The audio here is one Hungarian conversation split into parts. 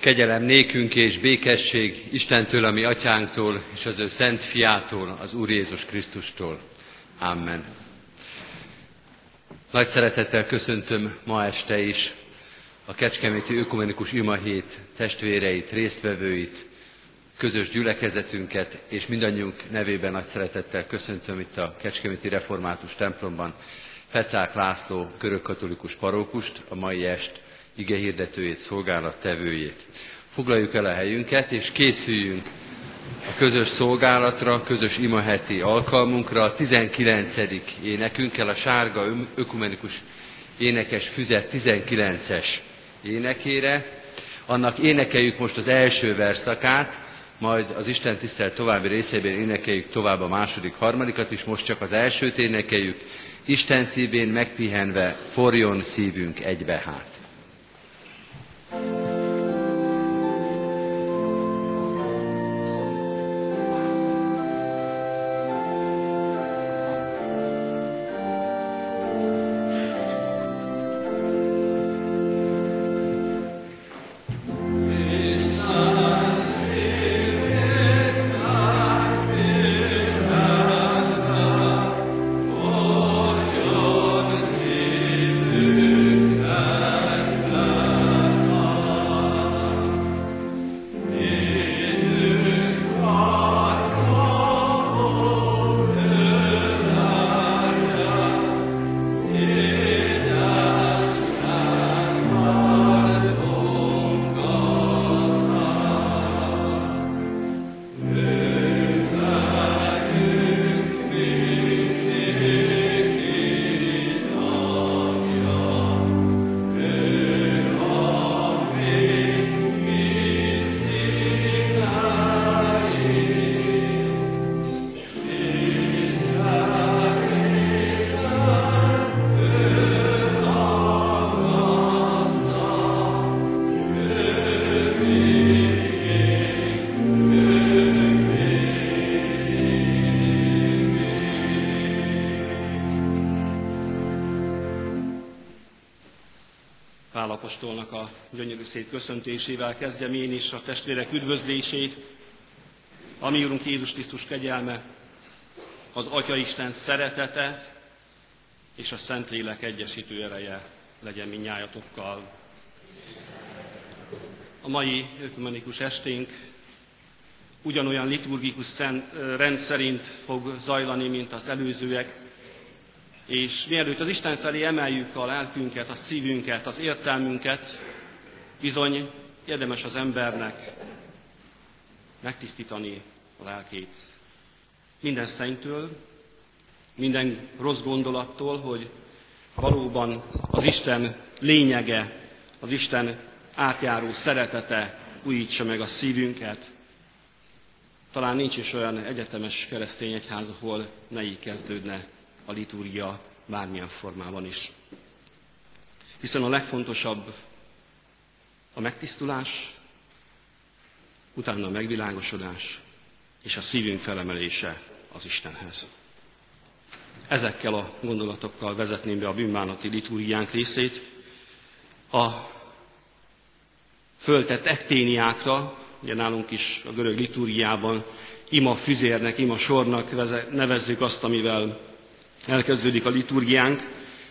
Kegyelem nékünk és békesség Istentől, ami atyánktól, és az ő szent fiától, az Úr Jézus Krisztustól. Amen. Nagy szeretettel köszöntöm ma este is a Kecskeméti Ökumenikus Imahét testvéreit, résztvevőit, közös gyülekezetünket, és mindannyiunk nevében nagy szeretettel köszöntöm itt a Kecskeméti Református templomban Fecák László körökkatolikus parókust, a mai est igehirdetőjét, szolgálattevőjét. Foglaljuk el a helyünket, és készüljünk a közös szolgálatra, közös imaheti alkalmunkra, a 19. énekünkkel, a sárga ökumenikus énekes füzet 19-es énekére. Annak énekeljük most az első verszakát, majd az Isten tisztelet további részében énekeljük tovább a második, harmadikat is, most csak az elsőt énekeljük. Isten szívén megpihenve forjon szívünk egybe hát. Bye. Apostolnak a gyönyörű szép köszöntésével kezdjem én is a testvérek üdvözlését. Ami Úrunk Jézus Krisztus kegyelme, az Atya Isten szeretete és a Szentlélek egyesítő ereje legyen minnyájatokkal. A mai ökumenikus esténk ugyanolyan liturgikus rendszerint fog zajlani, mint az előzőek, és mielőtt az Isten felé emeljük a lelkünket, a szívünket, az értelmünket, bizony érdemes az embernek megtisztítani a lelkét. Minden szentől, minden rossz gondolattól, hogy valóban az Isten lényege, az Isten átjáró szeretete újítsa meg a szívünket. Talán nincs is olyan egyetemes keresztény egyház, ahol ne így kezdődne a liturgia bármilyen formában is. Hiszen a legfontosabb a megtisztulás, utána a megvilágosodás és a szívünk felemelése az Istenhez. Ezekkel a gondolatokkal vezetném be a bűnbánati liturgiánk részét. A föltett ekténiákra, ugye nálunk is a görög liturgiában ima füzérnek, ima sornak nevezzük azt, amivel elkezdődik a liturgiánk,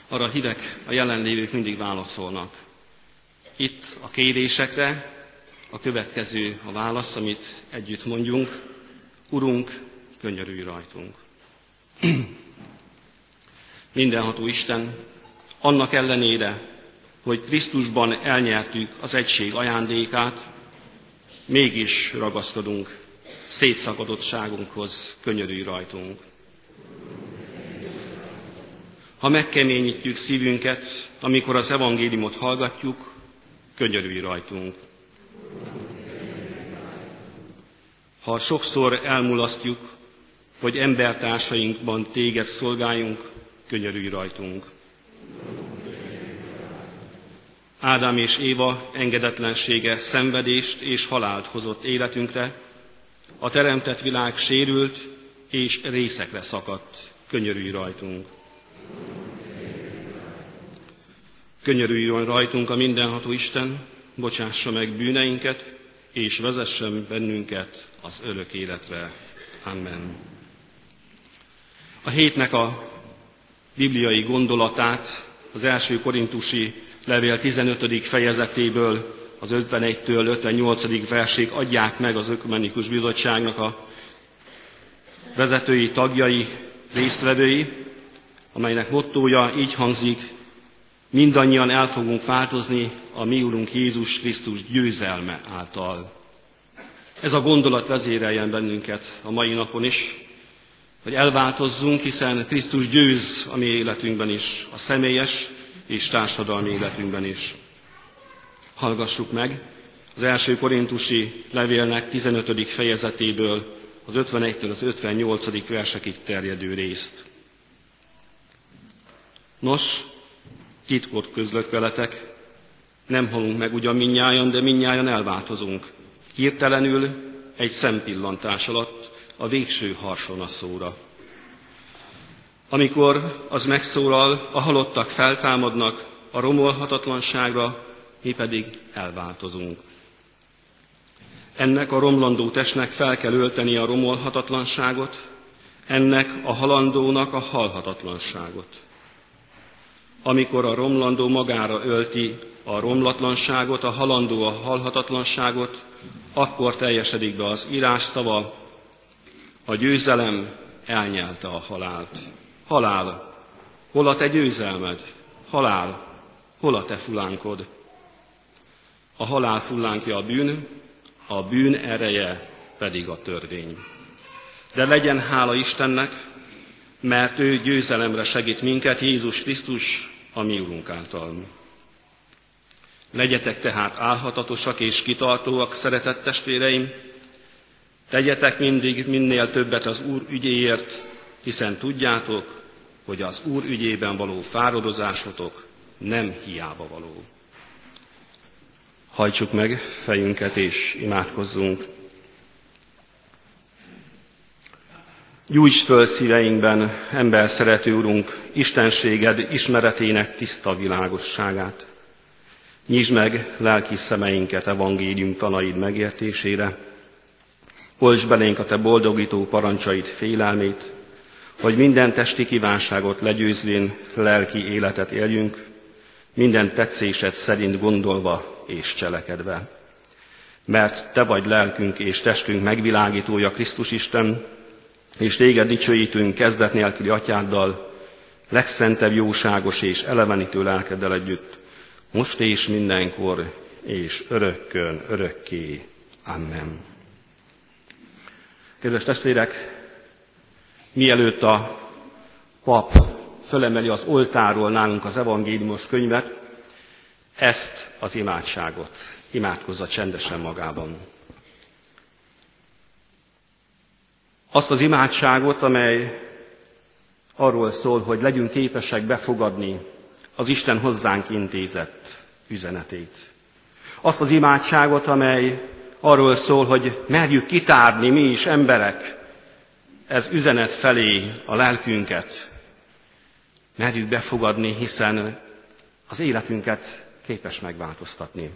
arra a hívek, a jelenlévők mindig válaszolnak. Itt a kérésekre a következő a válasz, amit együtt mondjunk. Urunk, könyörülj rajtunk. Mindenható Isten, annak ellenére, hogy Krisztusban elnyertük az egység ajándékát, mégis ragaszkodunk szétszakadottságunkhoz, könyörülj rajtunk. Ha megkeményítjük szívünket, amikor az evangéliumot hallgatjuk, könyörülj rajtunk. Ha sokszor elmulasztjuk, hogy embertársainkban téged szolgáljunk, könyörülj rajtunk. Ádám és Éva engedetlensége szenvedést és halált hozott életünkre, a teremtett világ sérült és részekre szakadt, könyörülj rajtunk. Könyörüljön rajtunk a mindenható Isten, bocsássa meg bűneinket, és vezessen bennünket az örök életre. Amen. A hétnek a bibliai gondolatát az első korintusi levél 15. fejezetéből az 51-től 58. verség adják meg az Ökumenikus Bizottságnak a vezetői, tagjai, résztvevői, amelynek mottója így hangzik, mindannyian el fogunk változni a mi Úrunk Jézus Krisztus győzelme által. Ez a gondolat vezéreljen bennünket a mai napon is, hogy elváltozzunk, hiszen Krisztus győz a mi életünkben is, a személyes és társadalmi életünkben is. Hallgassuk meg az első korintusi levélnek 15. fejezetéből az 51-től az 58. versekig terjedő részt. Nos, titkot közlök veletek, nem halunk meg ugyan minnyájan, de minnyájan elváltozunk. Hirtelenül egy szempillantás alatt a végső harsona szóra. Amikor az megszólal, a halottak feltámadnak a romolhatatlanságra, mi pedig elváltozunk. Ennek a romlandó testnek fel kell ölteni a romolhatatlanságot, ennek a halandónak a halhatatlanságot. Amikor a romlandó magára ölti a romlatlanságot, a halandó a halhatatlanságot, akkor teljesedik be az írás szava, a győzelem elnyelte a halált. Halál, hol a te győzelmed? Halál, hol a te fulánkod? A halál fullánkja a bűn, a bűn ereje pedig a törvény. De legyen hála Istennek, mert ő győzelemre segít minket Jézus Krisztus, a mi Urunk által. Legyetek tehát álhatatosak és kitartóak, szeretett testvéreim, tegyetek mindig minél többet az Úr ügyéért, hiszen tudjátok, hogy az Úr ügyében való fáradozásotok nem hiába való. Hajtsuk meg fejünket és imádkozzunk. Gyújts föl szíveinkben, ember szerető Urunk, Istenséged ismeretének tiszta világosságát. Nyisd meg lelki szemeinket evangélium tanaid megértésére. Olts belénk a Te boldogító parancsaid félelmét, hogy minden testi kívánságot legyőzvén lelki életet éljünk, minden tetszésed szerint gondolva és cselekedve. Mert Te vagy lelkünk és testünk megvilágítója Krisztus Isten, és téged dicsőítünk kezdet nélküli atyáddal, legszentebb jóságos és elevenítő lelkeddel együtt, most és mindenkor, és örökkön, örökké. Amen. Kedves testvérek, mielőtt a pap fölemeli az oltáról nálunk az evangéliumos könyvet, ezt az imádságot imádkozza csendesen magában. Azt az imádságot, amely arról szól, hogy legyünk képesek befogadni az Isten hozzánk intézett üzenetét. Azt az imádságot, amely arról szól, hogy merjük kitárni mi is emberek ez üzenet felé a lelkünket, merjük befogadni, hiszen az életünket képes megváltoztatni.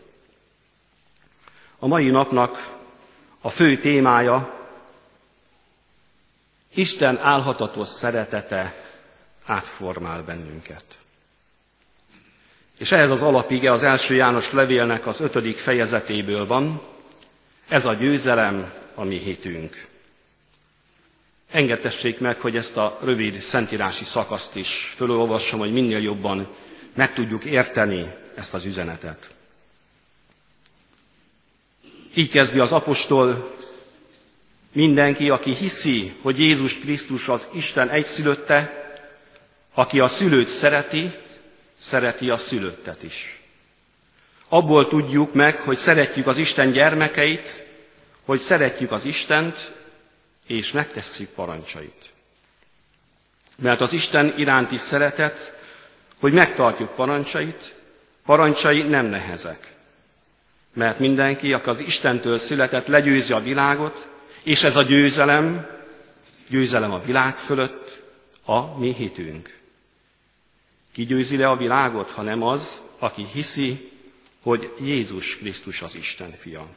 A mai napnak a fő témája Isten álhatatos szeretete átformál bennünket. És ehhez az alapige az első János levélnek az ötödik fejezetéből van, ez a győzelem, a mi hitünk. Engedtessék meg, hogy ezt a rövid szentírási szakaszt is fölolvassam, hogy minél jobban meg tudjuk érteni ezt az üzenetet. Így kezdi az apostol Mindenki, aki hiszi, hogy Jézus Krisztus az Isten egyszülötte, aki a szülőt szereti, szereti a szülöttet is. Abból tudjuk meg, hogy szeretjük az Isten gyermekeit, hogy szeretjük az Istent, és megtesszük parancsait. Mert az Isten iránti szeretet, hogy megtartjuk parancsait, parancsai nem nehezek. Mert mindenki, aki az Istentől született, legyőzi a világot, és ez a győzelem, győzelem a világ fölött, a mi hitünk. Ki győzi le a világot, hanem az, aki hiszi, hogy Jézus Krisztus az Isten fia.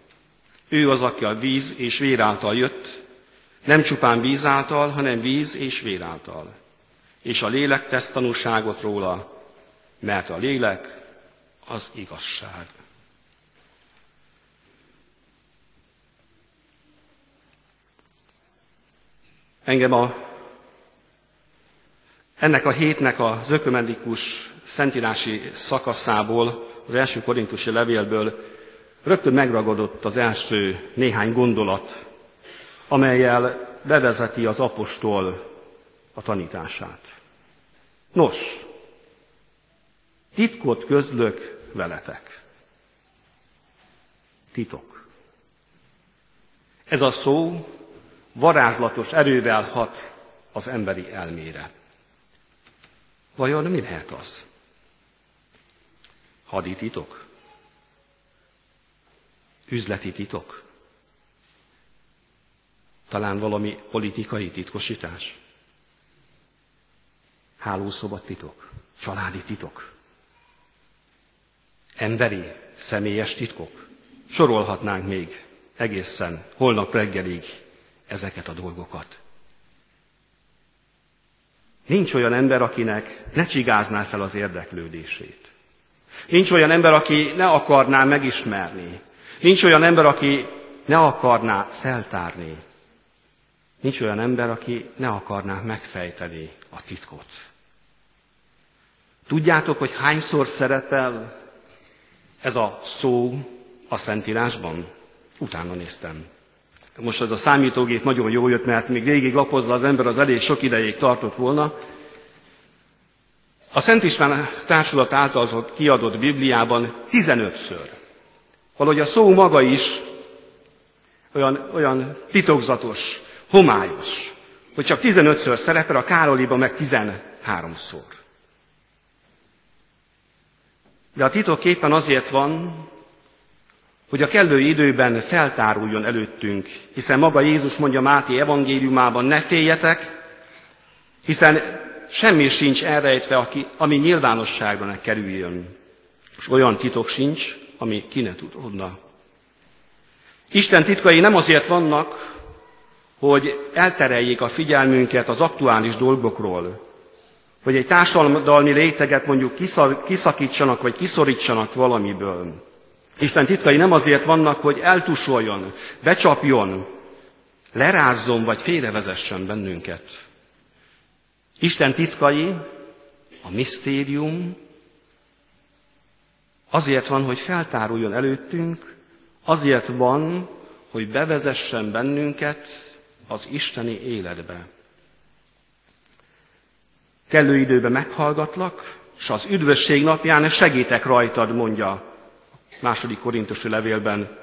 Ő az, aki a víz és vér által jött, nem csupán víz által, hanem víz és vér által. És a lélek tesz tanúságot róla, mert a lélek az igazság. Engem a, ennek a hétnek az ökumenikus szentírási szakaszából, az első korintusi levélből rögtön megragadott az első néhány gondolat, amelyel bevezeti az apostol a tanítását. Nos, titkot közlök veletek. Titok. Ez a szó varázslatos erővel hat az emberi elmére. Vajon mi lehet az? Hadi titok? Üzleti titok? Talán valami politikai titkosítás? Hálószobat titok? Családi titok? Emberi, személyes titkok? Sorolhatnánk még egészen holnap reggelig ezeket a dolgokat. Nincs olyan ember, akinek ne csigázná fel az érdeklődését. Nincs olyan ember, aki ne akarná megismerni. Nincs olyan ember, aki ne akarná feltárni. Nincs olyan ember, aki ne akarná megfejteni a titkot. Tudjátok, hogy hányszor szerepel ez a szó a Szentírásban? Utána néztem. Most az a számítógép nagyon jó jött, mert még végig lapozva az ember az elég sok ideig tartott volna. A Szent István Társulat által kiadott Bibliában 15-ször. Valahogy a szó maga is olyan, olyan titokzatos, homályos, hogy csak 15-ször szerepel, a Károliban meg 13-szor. De a titok éppen azért van, hogy a kellő időben feltáruljon előttünk, hiszen maga Jézus mondja Máté evangéliumában, ne féljetek, hiszen semmi sincs elrejtve, aki, ami nyilvánosságra ne kerüljön, és olyan titok sincs, ami ki ne tudna. Isten titkai nem azért vannak, hogy eltereljék a figyelmünket az aktuális dolgokról, hogy egy társadalmi réteget mondjuk kiszakítsanak, vagy kiszorítsanak valamiből, Isten titkai nem azért vannak, hogy eltusoljon, becsapjon, lerázzon vagy félrevezessen bennünket. Isten titkai, a misztérium azért van, hogy feltáruljon előttünk, azért van, hogy bevezessen bennünket az isteni életbe. Kellő időben meghallgatlak, és az üdvösség napján segítek rajtad, mondja második korintusi levélben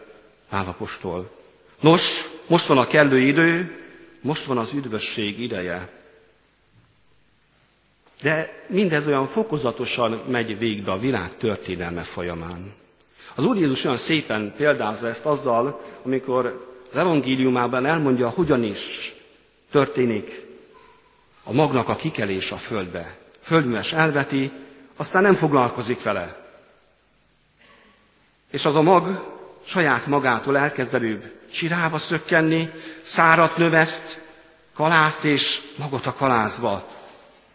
állapostól. Nos, most van a kellő idő, most van az üdvösség ideje. De mindez olyan fokozatosan megy végbe a világ történelme folyamán. Az Úr Jézus olyan szépen példázza ezt azzal, amikor az evangéliumában elmondja, hogyan is történik a magnak a kikelés a földbe. Földműves elveti, aztán nem foglalkozik vele. És az a mag saját magától elkezd előbb csirába szökkenni, szárat növeszt, kalászt és magot a kalázba.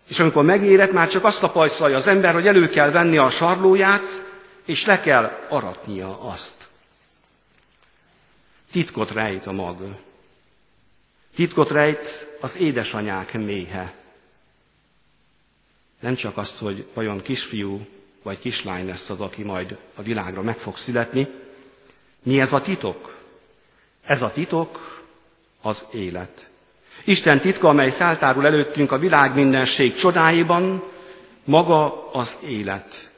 És amikor megérett, már csak azt tapasztalja az ember, hogy elő kell venni a sarlóját, és le kell aratnia azt. Titkot rejt a mag. Titkot rejt az édesanyák méhe. Nem csak azt, hogy vajon kisfiú vagy kislány lesz az, aki majd a világra meg fog születni. Mi ez a titok? Ez a titok az élet. Isten titka, amely feltárul előttünk a világ mindenség csodáiban, maga az élet.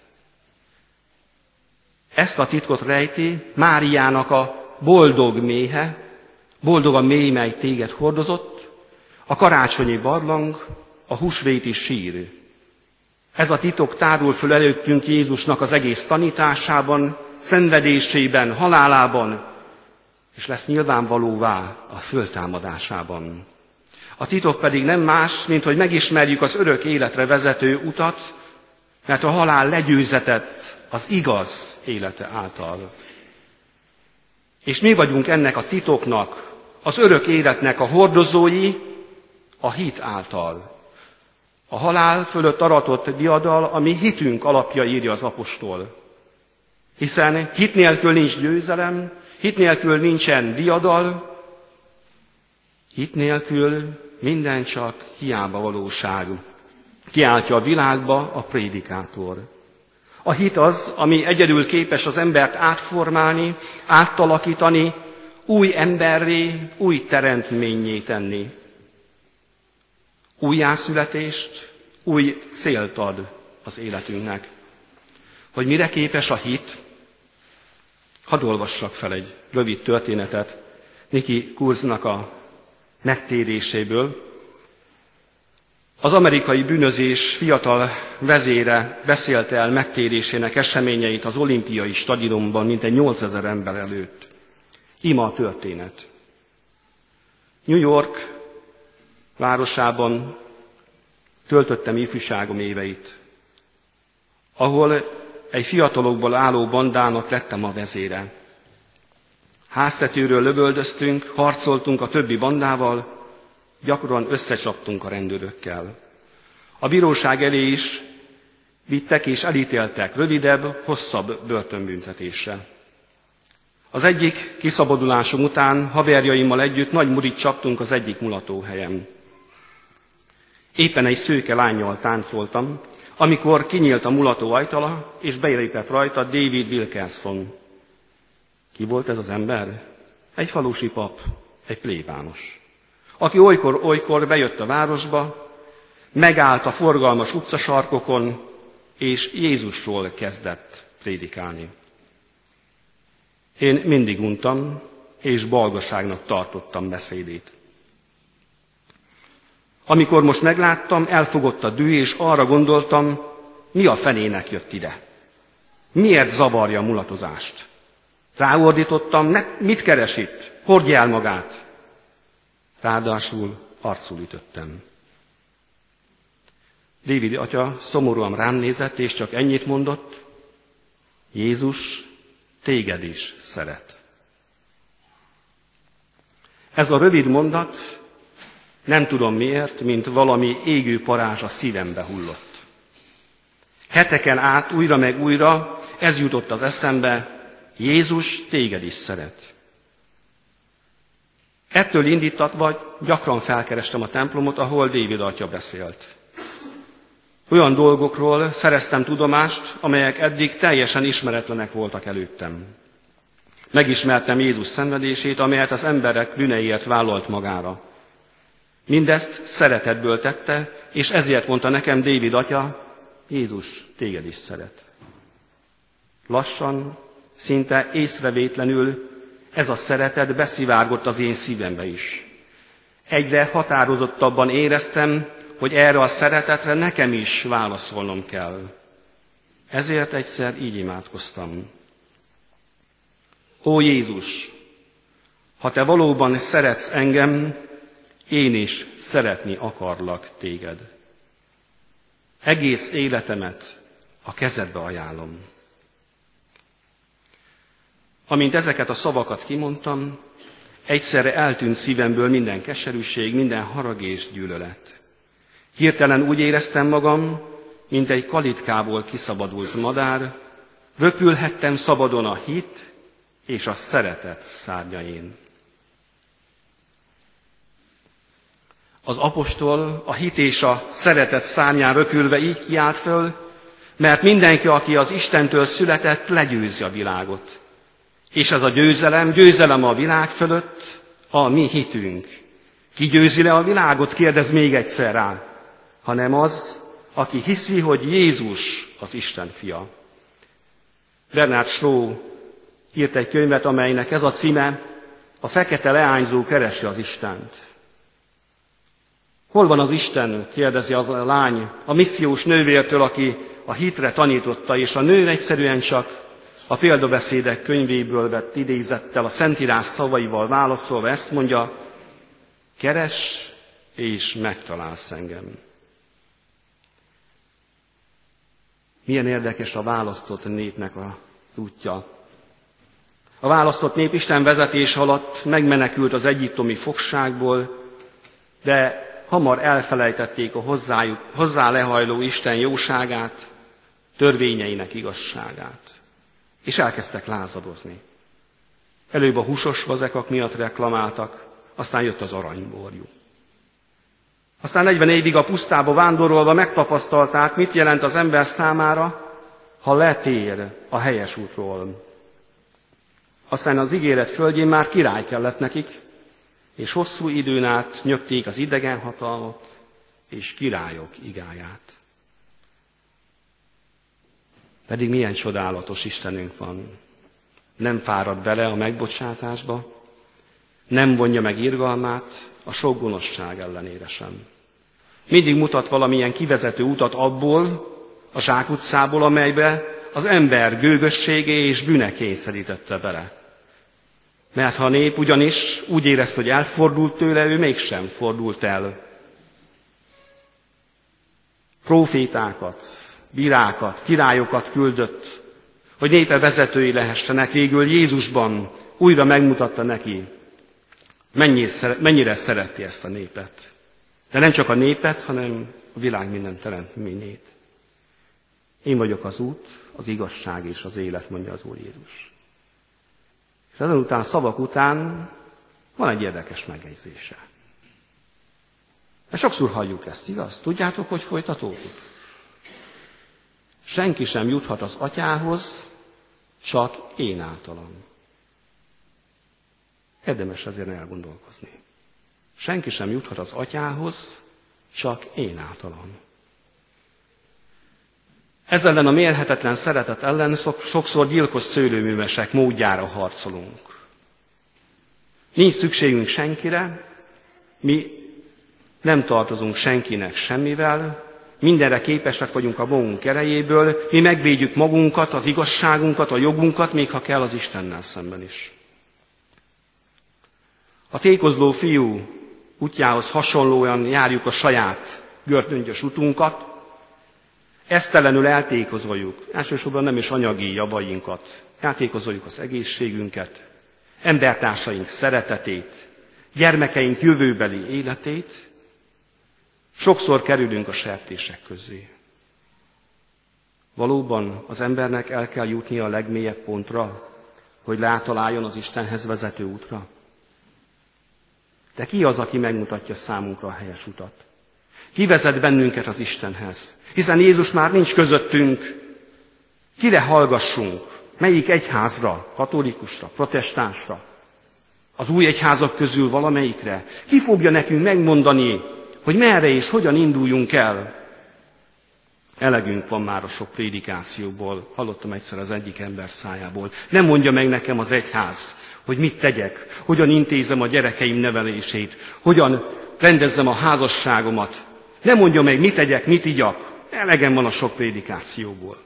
Ezt a titkot rejti Máriának a boldog méhe, boldog a mély, mely téged hordozott, a karácsonyi barlang, a húsvéti sír. Ez a titok tárul föl előttünk Jézusnak az egész tanításában, szenvedésében, halálában, és lesz nyilvánvalóvá a föltámadásában. A titok pedig nem más, mint hogy megismerjük az örök életre vezető utat, mert a halál legyőzetett, az igaz élete által. És mi vagyunk ennek a titoknak, az örök életnek a hordozói a hit által. A halál fölött aratott diadal, ami hitünk alapja írja az apostol. Hiszen hit nélkül nincs győzelem, hit nélkül nincsen diadal, hit nélkül minden csak hiába valóság. Kiáltja a világba a prédikátor. A hit az, ami egyedül képes az embert átformálni, áttalakítani, új emberré, új teremtményé tenni. Újjászületést, új célt ad az életünknek. Hogy mire képes a hit, hadd olvassak fel egy rövid történetet Niki Kurznak a megtéréséből. Az amerikai bűnözés fiatal vezére beszélte el megtérésének eseményeit az olimpiai stadionban mintegy 8000 ember előtt. Ima a történet. New York városában töltöttem ifjúságom éveit, ahol egy fiatalokból álló bandának lettem a vezére. Háztetőről lövöldöztünk, harcoltunk a többi bandával, gyakran összecsaptunk a rendőrökkel. A bíróság elé is vittek és elítéltek rövidebb, hosszabb börtönbüntetésre. Az egyik kiszabadulásom után haverjaimmal együtt nagy murit csaptunk az egyik mulatóhelyen. Éppen egy szőke lányjal táncoltam, amikor kinyílt a mulató ajtala, és belépett rajta David Wilkerson. Ki volt ez az ember? Egy falusi pap, egy plébános, aki olykor-olykor bejött a városba, megállt a forgalmas utcasarkokon, és Jézusról kezdett prédikálni. Én mindig untam, és balgaságnak tartottam beszédét. Amikor most megláttam, elfogott a dű, és arra gondoltam, mi a fenének jött ide. Miért zavarja a mulatozást? Ráordítottam, ne, mit keres itt? Hordja el magát. Ráadásul arcul ütöttem. David atya szomorúan rám nézett, és csak ennyit mondott, Jézus téged is szeret. Ez a rövid mondat nem tudom miért, mint valami égő parázs a szívembe hullott. Heteken át újra meg újra ez jutott az eszembe, Jézus téged is szeret. Ettől indítatva gyakran felkerestem a templomot, ahol David atya beszélt. Olyan dolgokról szereztem tudomást, amelyek eddig teljesen ismeretlenek voltak előttem. Megismertem Jézus szenvedését, amelyet az emberek bűneiért vállalt magára. Mindezt szeretetből tette, és ezért mondta nekem David atya, Jézus téged is szeret. Lassan, szinte észrevétlenül ez a szeretet beszivárgott az én szívembe is. Egyre határozottabban éreztem, hogy erre a szeretetre nekem is válaszolnom kell. Ezért egyszer így imádkoztam. Ó Jézus, ha te valóban szeretsz engem, én is szeretni akarlak téged. Egész életemet a kezedbe ajánlom. Amint ezeket a szavakat kimondtam, egyszerre eltűnt szívemből minden keserűség, minden harag és gyűlölet. Hirtelen úgy éreztem magam, mint egy kalitkából kiszabadult madár, röpülhettem szabadon a hit és a szeretet szárnyain. Az apostol a hit és a szeretet szárnyán röpülve így kiált föl, mert mindenki, aki az Istentől született, legyőzi a világot. És ez a győzelem, győzelem a világ fölött, a mi hitünk. Ki győzi le a világot, kérdez még egyszer rá, hanem az, aki hiszi, hogy Jézus az Isten fia. Bernard Shaw írt egy könyvet, amelynek ez a címe, a fekete leányzó keresi az Istent. Hol van az Isten? kérdezi az a lány a missziós nővértől, aki a hitre tanította, és a nő egyszerűen csak a példabeszédek könyvéből vett idézettel, a Szentírás szavaival válaszolva ezt mondja, keres és megtalálsz engem. Milyen érdekes a választott népnek a útja. A választott nép Isten vezetés alatt megmenekült az egyiptomi fogságból, de hamar elfelejtették a hozzájuk, hozzá lehajló Isten jóságát, törvényeinek igazságát. És elkezdtek lázadozni. Előbb a húsos vazekak miatt reklamáltak, aztán jött az aranyborjú. Aztán 40 évig a pusztába vándorolva megtapasztalták, mit jelent az ember számára, ha letér a helyes útról. Aztán az ígéret földjén már király kellett nekik, és hosszú időn át nyögték az idegen hatalmat és királyok igáját. Pedig milyen csodálatos Istenünk van. Nem fárad bele a megbocsátásba, nem vonja meg irgalmát, a sok gonoszság ellenére sem. Mindig mutat valamilyen kivezető utat abból, a zsákutcából, amelybe az ember gőgösségé és bűne kényszerítette bele. Mert ha a nép ugyanis úgy érezte, hogy elfordult tőle, ő mégsem fordult el. Profétákat, bírákat, királyokat küldött, hogy népe vezetői lehessenek, végül Jézusban újra megmutatta neki, mennyire szereti ezt a népet. De nem csak a népet, hanem a világ minden teremtményét. Én vagyok az út, az igazság és az élet, mondja az Úr Jézus. És után, szavak után van egy érdekes megjegyzése. Mert sokszor halljuk ezt, igaz? Tudjátok, hogy folytatódik? Senki sem juthat az atyához, csak én általam. Érdemes azért elgondolkozni. Senki sem juthat az atyához, csak én általam. Ez ellen a mérhetetlen szeretet ellen sokszor gyilkos szőlőművesek módjára harcolunk. Nincs szükségünk senkire, mi nem tartozunk senkinek semmivel, mindenre képesek vagyunk a magunk erejéből, mi megvédjük magunkat, az igazságunkat, a jogunkat, még ha kell az Istennel szemben is. A tékozló fiú útjához hasonlóan járjuk a saját görtöngyös utunkat, Esztelenül eltékozoljuk, elsősorban nem is anyagi javainkat, eltékozoljuk az egészségünket, embertársaink szeretetét, gyermekeink jövőbeli életét, sokszor kerülünk a sertések közé. Valóban az embernek el kell jutni a legmélyebb pontra, hogy látaláljon az Istenhez vezető útra. De ki az, aki megmutatja számunkra a helyes utat? Ki vezet bennünket az Istenhez? Hiszen Jézus már nincs közöttünk. Kire hallgassunk? Melyik egyházra? Katolikusra? Protestánsra? Az új egyházak közül valamelyikre? Ki fogja nekünk megmondani, hogy merre és hogyan induljunk el? Elegünk van már a sok prédikációból, hallottam egyszer az egyik ember szájából. Nem mondja meg nekem az egyház, hogy mit tegyek, hogyan intézem a gyerekeim nevelését, hogyan rendezzem a házasságomat. Nem mondja meg, mit tegyek, mit igyak. Elegem van a sok prédikációból.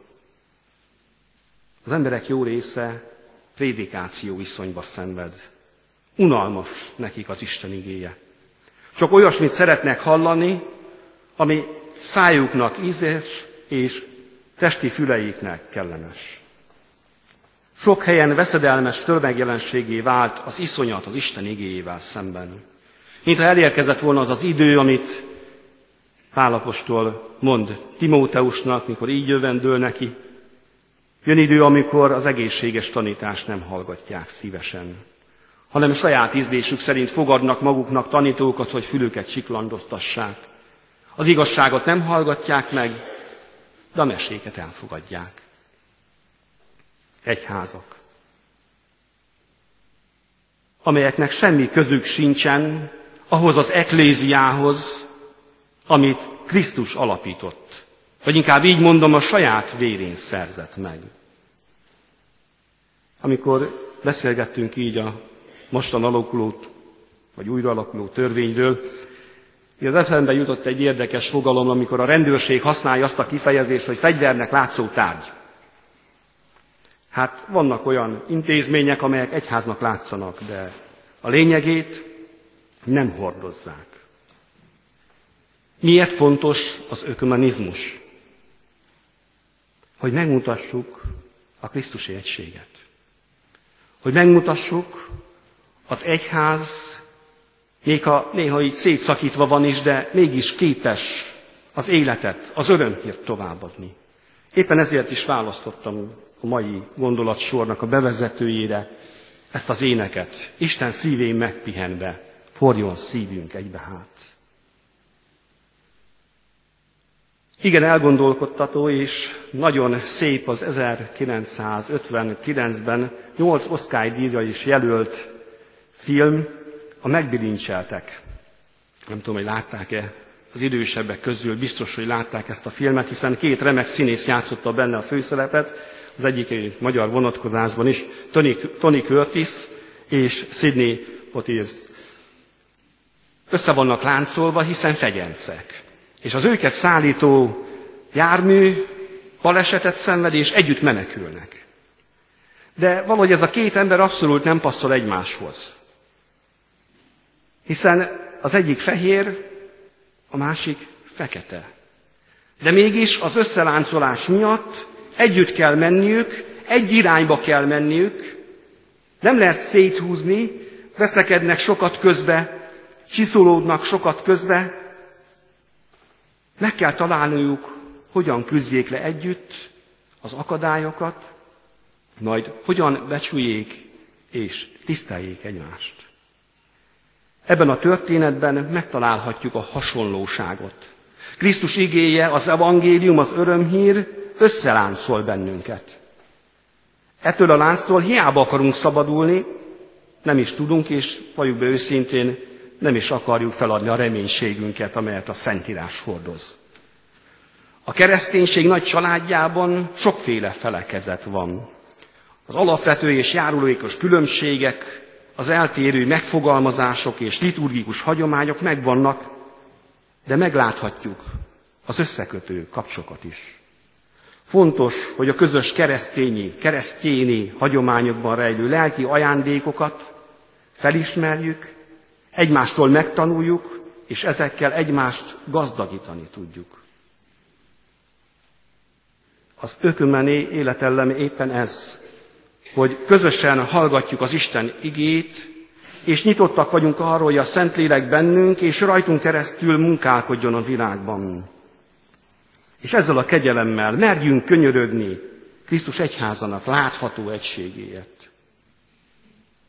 Az emberek jó része prédikáció viszonyba szenved. Unalmas nekik az Isten igéje. Csak olyasmit szeretnek hallani, ami szájuknak ízes és testi füleiknek kellemes. Sok helyen veszedelmes törvegjelenségé vált az iszonyat az Isten igéjével szemben. Mintha elérkezett volna az az idő, amit Pálapostól mond Timóteusnak, mikor így jövendől neki, jön idő, amikor az egészséges tanítást nem hallgatják szívesen, hanem saját ízlésük szerint fogadnak maguknak tanítókat, hogy fülüket csiklandoztassák. Az igazságot nem hallgatják meg, de a meséket elfogadják. Egyházak, amelyeknek semmi közük sincsen ahhoz az ekléziához, amit Krisztus alapított. Vagy inkább így mondom, a saját vérén szerzett meg. Amikor beszélgettünk így a mostan alakuló, vagy újra alakuló törvényről, az eszembe jutott egy érdekes fogalom, amikor a rendőrség használja azt a kifejezést, hogy fegyvernek látszó tárgy. Hát vannak olyan intézmények, amelyek egyháznak látszanak, de a lényegét nem hordozzák. Miért fontos az ökumenizmus? hogy megmutassuk a Krisztusi egységet. Hogy megmutassuk az egyház, még ha néha így szétszakítva van is, de mégis képes az életet, az örömhírt továbbadni. Éppen ezért is választottam a mai gondolatsornak a bevezetőjére ezt az éneket. Isten szívén megpihenve, forjon szívünk egybe hát. Igen, elgondolkodtató és nagyon szép az 1959-ben 8 Oscar díjra is jelölt film, a Megbilincseltek. Nem tudom, hogy látták-e az idősebbek közül, biztos, hogy látták ezt a filmet, hiszen két remek színész játszotta benne a főszerepet, az egyik egy magyar vonatkozásban is, Tony, Tony Curtis és Sidney Poitiers. Össze vannak láncolva, hiszen fegyencek. És az őket szállító jármű balesetet szenved, és együtt menekülnek. De valahogy ez a két ember abszolút nem passzol egymáshoz. Hiszen az egyik fehér, a másik fekete. De mégis az összeláncolás miatt együtt kell menniük, egy irányba kell menniük, nem lehet széthúzni, veszekednek sokat közbe, csiszolódnak sokat közbe, meg kell találniuk, hogyan küzdjék le együtt az akadályokat, majd hogyan becsüljék és tiszteljék egymást. Ebben a történetben megtalálhatjuk a hasonlóságot. Krisztus igéje, az evangélium, az örömhír összeláncol bennünket. Ettől a lánctól hiába akarunk szabadulni, nem is tudunk, és valljuk be őszintén, nem is akarjuk feladni a reménységünket, amelyet a Szentírás hordoz. A kereszténység nagy családjában sokféle felekezet van. Az alapvető és járulékos különbségek, az eltérő megfogalmazások és liturgikus hagyományok megvannak, de megláthatjuk az összekötő kapcsokat is. Fontos, hogy a közös keresztényi, keresztjéni hagyományokban rejlő lelki ajándékokat felismerjük, egymástól megtanuljuk, és ezekkel egymást gazdagítani tudjuk. Az ökömené életellem éppen ez, hogy közösen hallgatjuk az Isten igét, és nyitottak vagyunk arról, hogy a Szentlélek bennünk és rajtunk keresztül munkálkodjon a világban. És ezzel a kegyelemmel merjünk könyörögni Krisztus egyházanak látható egységéért.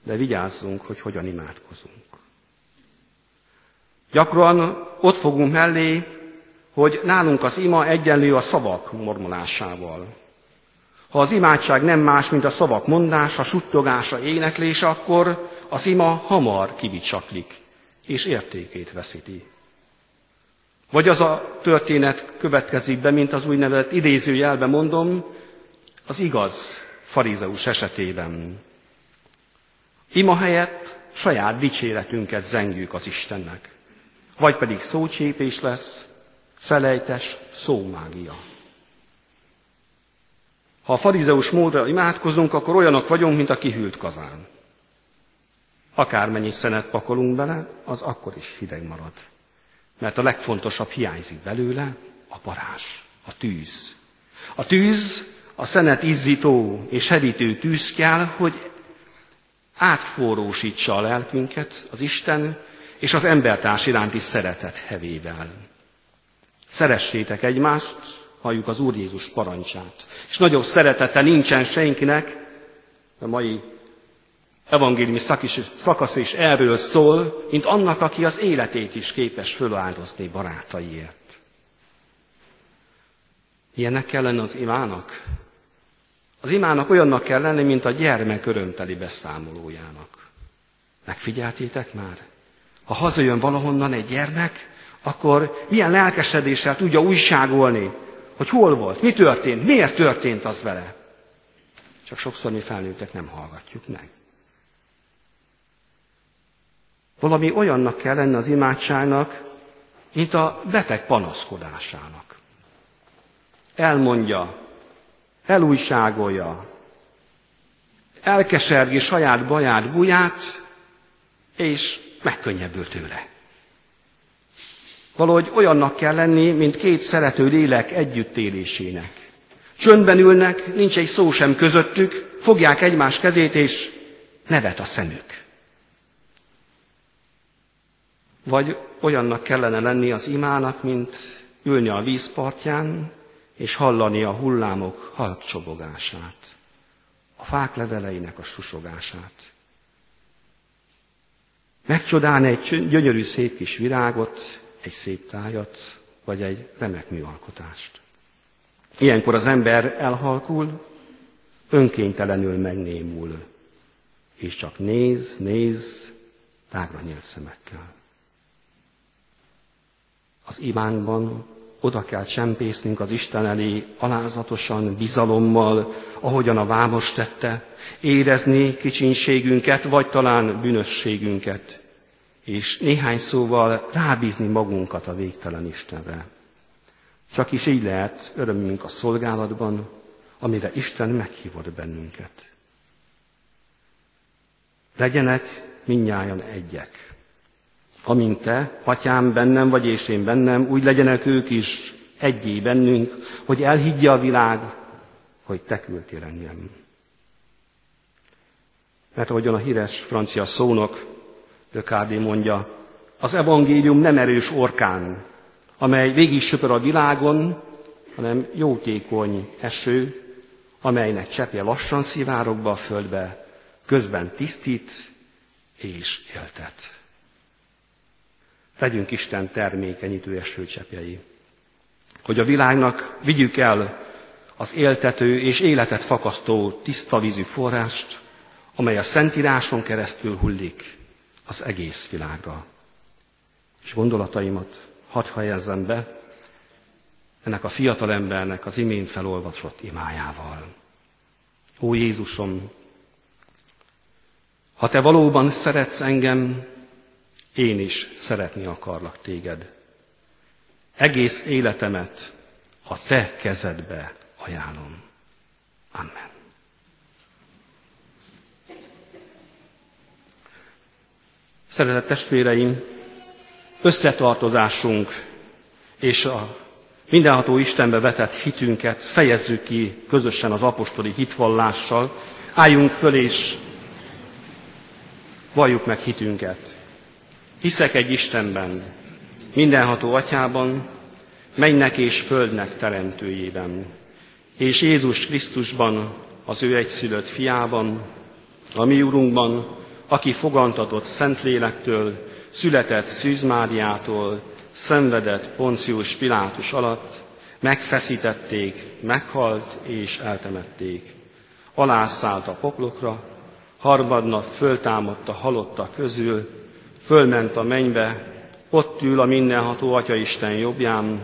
De vigyázzunk, hogy hogyan imádkozunk. Gyakran ott fogunk mellé, hogy nálunk az ima egyenlő a szavak mormolásával. Ha az imádság nem más, mint a szavak mondása, suttogása, éneklése, akkor az ima hamar kivicsaklik, és értékét veszíti. Vagy az a történet következik be, mint az úgynevezett idézőjelbe mondom, az igaz farizeus esetében. Ima helyett saját dicséretünket zengjük az Istennek. Vagy pedig szócsépés lesz, felejtes szómágia. Ha a farizeus módra imádkozunk, akkor olyanok vagyunk, mint a kihűlt kazán. Akármennyi szenet pakolunk bele, az akkor is hideg marad. Mert a legfontosabb hiányzik belőle, a parázs, a tűz. A tűz, a szenet izzító és hevítő tűz kell, hogy átforrósítsa a lelkünket az Isten és az embertárs iránti szeretet hevével. Szeressétek egymást, halljuk az Úr Jézus parancsát. És nagyobb szeretete nincsen senkinek, a mai evangéliumi szakasz is erről szól, mint annak, aki az életét is képes föláldozni barátaiért. Ilyennek kell lenni az imának? Az imának olyannak kell lenni, mint a gyermek örömteli beszámolójának. Megfigyeltétek már? Ha hazajön valahonnan egy gyermek, akkor milyen lelkesedéssel tudja újságolni hogy hol volt, mi történt, miért történt az vele. Csak sokszor mi felnőttek nem hallgatjuk meg. Valami olyannak kell lenni az imádságnak, mint a beteg panaszkodásának. Elmondja, elújságolja, elkesergi saját baját, buját, és megkönnyebbül tőle. Valahogy olyannak kell lenni, mint két szerető lélek együttélésének. Csöndben ülnek, nincs egy szó sem közöttük, fogják egymás kezét, és nevet a szemük. Vagy olyannak kellene lenni az imának, mint ülni a vízpartján, és hallani a hullámok halk csobogását, a fák leveleinek a susogását. Megcsodálni egy gyönyörű szép kis virágot, egy szép tájat, vagy egy remek műalkotást. Ilyenkor az ember elhalkul, önkénytelenül megnémul, és csak néz, néz, tágra nyílt szemekkel. Az imánkban oda kell csempésznünk az Isten elé alázatosan, bizalommal, ahogyan a vámos tette, érezni kicsinségünket, vagy talán bűnösségünket, és néhány szóval rábízni magunkat a végtelen Istenre. Csak is így lehet örömünk a szolgálatban, amire Isten meghívott bennünket. Legyenek minnyáján egyek. Amint te, atyám bennem vagy és én bennem, úgy legyenek ők is egyé bennünk, hogy elhiggye a világ, hogy te küldtél engem. Mert ahogyan a híres francia szónok, Lökádé mondja, az evangélium nem erős orkán, amely végig söpör a világon, hanem jótékony eső, amelynek cseppje lassan szivárog be a földbe, közben tisztít és éltet. Legyünk Isten termékenyítő esőcsepjei, hogy a világnak vigyük el az éltető és életet fakasztó tiszta vízű forrást, amely a Szentíráson keresztül hullik az egész világra. És gondolataimat hadd helyezzem be ennek a fiatal embernek az imént felolvasott imájával. Ó Jézusom, ha te valóban szeretsz engem, én is szeretni akarlak téged. Egész életemet a te kezedbe ajánlom. Amen. Szeretett testvéreim, összetartozásunk és a mindenható Istenbe vetett hitünket fejezzük ki közösen az apostoli hitvallással. Álljunk föl és valljuk meg hitünket. Hiszek egy Istenben, mindenható atyában, mennek és földnek teremtőjében, és Jézus Krisztusban, az ő egyszülött fiában, a mi Urunkban, aki fogantatott Szentlélektől, született Szűz Máriától, szenvedett Poncius Pilátus alatt, megfeszítették, meghalt és eltemették. Alászállt a poklokra, harmadnap föltámadt a halottak közül, fölment a mennybe, ott ül a mindenható Atya Isten jobbján,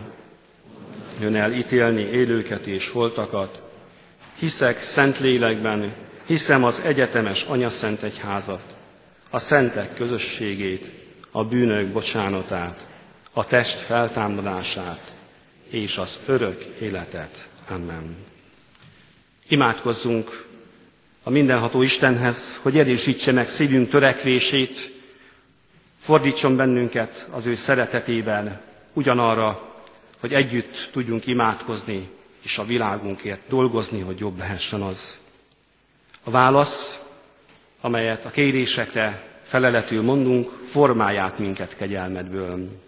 jön el ítélni élőket és holtakat. Hiszek szent lélekben, hiszem az egyetemes Szent Egyházat, a szentek közösségét, a bűnök bocsánatát, a test feltámadását és az örök életet. Amen. Imádkozzunk a mindenható Istenhez, hogy erősítse meg szívünk törekvését, fordítson bennünket az ő szeretetében ugyanarra, hogy együtt tudjunk imádkozni, és a világunkért dolgozni, hogy jobb lehessen az. A válasz, amelyet a kérésekre feleletül mondunk, formáját minket kegyelmedből.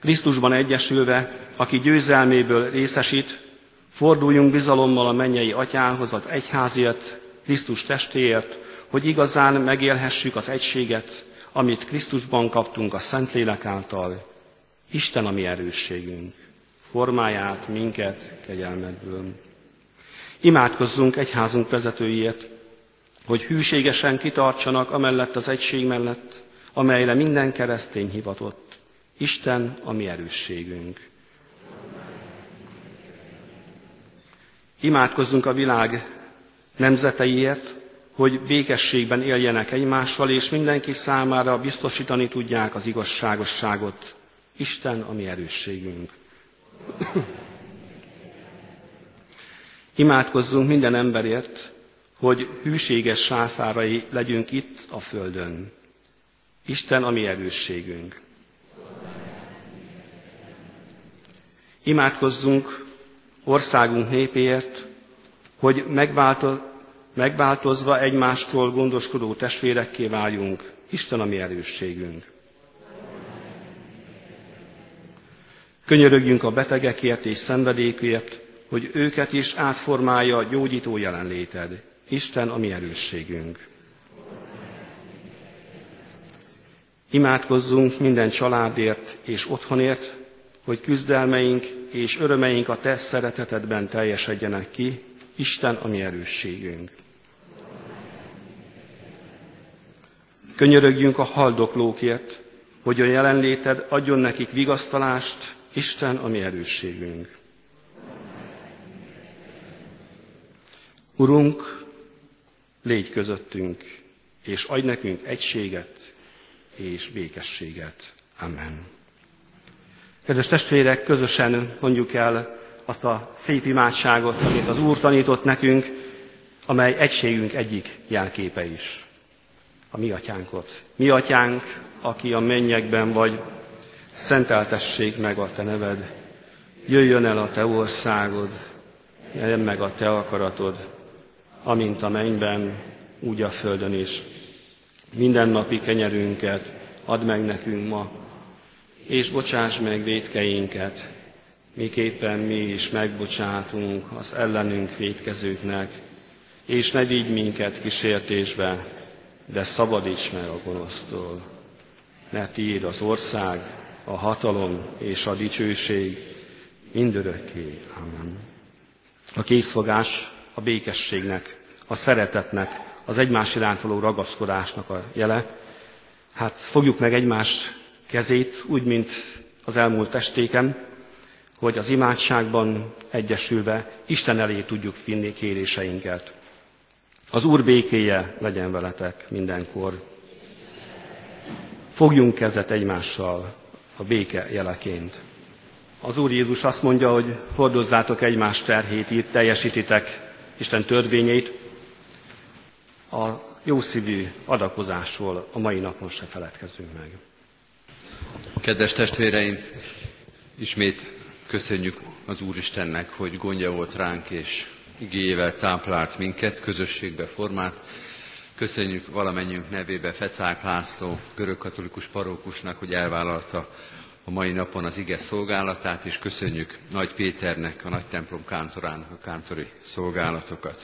Krisztusban egyesülve, aki győzelméből részesít, forduljunk bizalommal a mennyei atyához, az egyházért, Krisztus testéért, hogy igazán megélhessük az egységet, amit Krisztusban kaptunk a Szentlélek által, Isten a mi erősségünk, formáját minket kegyelmedből. Imádkozzunk egyházunk vezetőiért, hogy hűségesen kitartsanak amellett az egység mellett, amelyre minden keresztény hivatott. Isten a mi erősségünk. Imádkozzunk a világ nemzeteiért, hogy békességben éljenek egymással, és mindenki számára biztosítani tudják az igazságosságot. Isten a mi erősségünk. Imádkozzunk minden emberért, hogy hűséges sáfárai legyünk itt a Földön. Isten a mi erősségünk. Imádkozzunk országunk népéért, hogy megváltozva egymástól gondoskodó testvérekké váljunk. Isten a mi erősségünk. Könyörögjünk a betegekért és szenvedékért, hogy őket is átformálja a gyógyító jelenléted. Isten a mi erősségünk. Imádkozzunk minden családért és otthonért, hogy küzdelmeink és örömeink a Te szeretetedben teljesedjenek ki, Isten a mi erősségünk. Könyörögjünk a haldoklókért, hogy a jelenléted adjon nekik vigasztalást, Isten a mi erősségünk. Urunk, légy közöttünk, és adj nekünk egységet és békességet. Amen. Kedves testvérek, közösen mondjuk el azt a szép imádságot, amit az Úr tanított nekünk, amely egységünk egyik jelképe is. A mi atyánkot. Mi atyánk, aki a mennyekben vagy, szenteltessék meg a te neved, jöjjön el a te országod, jöjjön meg a te akaratod, amint a mennyben, úgy a földön is. Minden napi kenyerünket add meg nekünk ma, és bocsáss meg védkeinket, miképpen mi is megbocsátunk az ellenünk védkezőknek, és ne vigy minket kísértésbe, de szabadíts meg a gonosztól. Mert tiéd az ország, a hatalom és a dicsőség mindörökké. Amen. A készfogás a békességnek, a szeretetnek, az egymás iránt való ragaszkodásnak a jele. Hát fogjuk meg egymás kezét, úgy, mint az elmúlt estéken, hogy az imádságban egyesülve Isten elé tudjuk vinni kéréseinket. Az Úr békéje legyen veletek mindenkor. Fogjunk kezet egymással a béke jeleként. Az Úr Jézus azt mondja, hogy hordozzátok egymás terhét, itt teljesítitek Isten törvényeit. A jószívű adakozásról a mai napon se feledkezzünk meg. Kedves testvéreim, ismét köszönjük az Úristennek, hogy gondja volt ránk, és igéjével táplált minket, közösségbe formált. Köszönjük valamennyiünk nevébe Fecák László, görögkatolikus parókusnak, hogy elvállalta a mai napon az ige szolgálatát, és köszönjük Nagy Péternek, a Nagy Templom kántorának a kántori szolgálatokat.